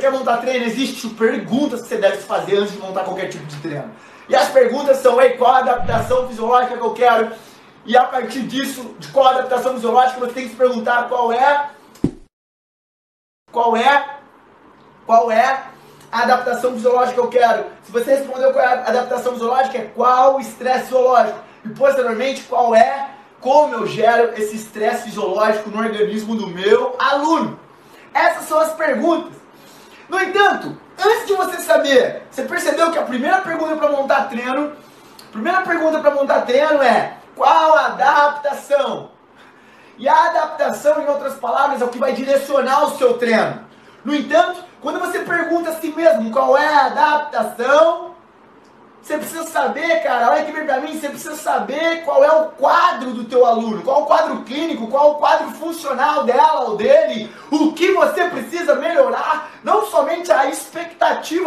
quer montar treino, existem perguntas que você deve fazer antes de montar qualquer tipo de treino. E as perguntas são, qual a adaptação fisiológica que eu quero? E a partir disso, de qual adaptação fisiológica, você tem que se perguntar qual é qual é qual é a adaptação fisiológica que eu quero. Se você respondeu qual é a adaptação fisiológica, é qual o estresse fisiológico. E posteriormente, qual é como eu gero esse estresse fisiológico no organismo do meu aluno. Essas são as perguntas. No entanto, antes de você saber, você percebeu que a primeira pergunta para montar treino, primeira pergunta para montar treino é qual a adaptação? E a adaptação, em outras palavras, é o que vai direcionar o seu treino. No entanto, quando você pergunta a si mesmo qual é a adaptação, você precisa saber, cara, olha aqui bem pra mim, você precisa saber qual é o quadro do teu aluno, qual o quadro clínico, qual o quadro funcional dela ou dele, o que você precisa melhorar, não somente a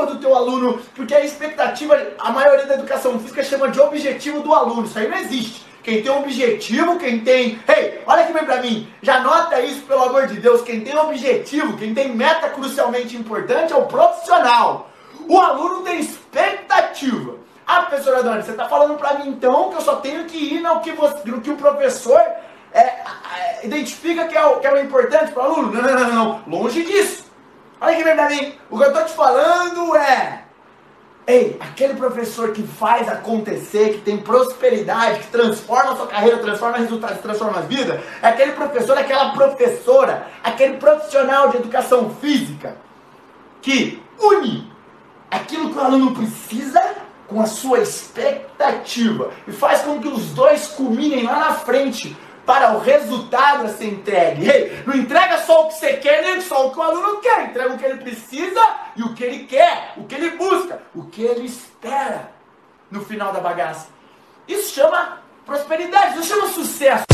expectativa do teu aluno, porque a expectativa, a maioria da educação física chama de objetivo do aluno, isso aí não existe. Quem tem objetivo, quem tem. Ei, olha aqui bem pra mim. Já nota isso, pelo amor de Deus. Quem tem objetivo, quem tem meta crucialmente importante é o profissional. O aluno tem expectativa. Ah, professora Dani, você está falando para mim então que eu só tenho que ir no que, você, no que o professor é, é, identifica que é, o, que é o importante para o aluno? Não, não, não, não, longe disso. Olha que vem para mim. O que eu estou te falando é. Ei, aquele professor que faz acontecer, que tem prosperidade, que transforma a sua carreira, transforma resultados, transforma a vida, é aquele professor, aquela professora, aquele profissional de educação física que une aquilo que o aluno precisa com a sua expectativa e faz com que os dois culminem lá na frente para o resultado a ser entregue. Ei, não entrega só o que você quer, nem só o que o aluno quer. Entrega o que ele precisa e o que ele quer, o que ele busca, o que ele espera no final da bagaça. Isso chama prosperidade, isso chama sucesso.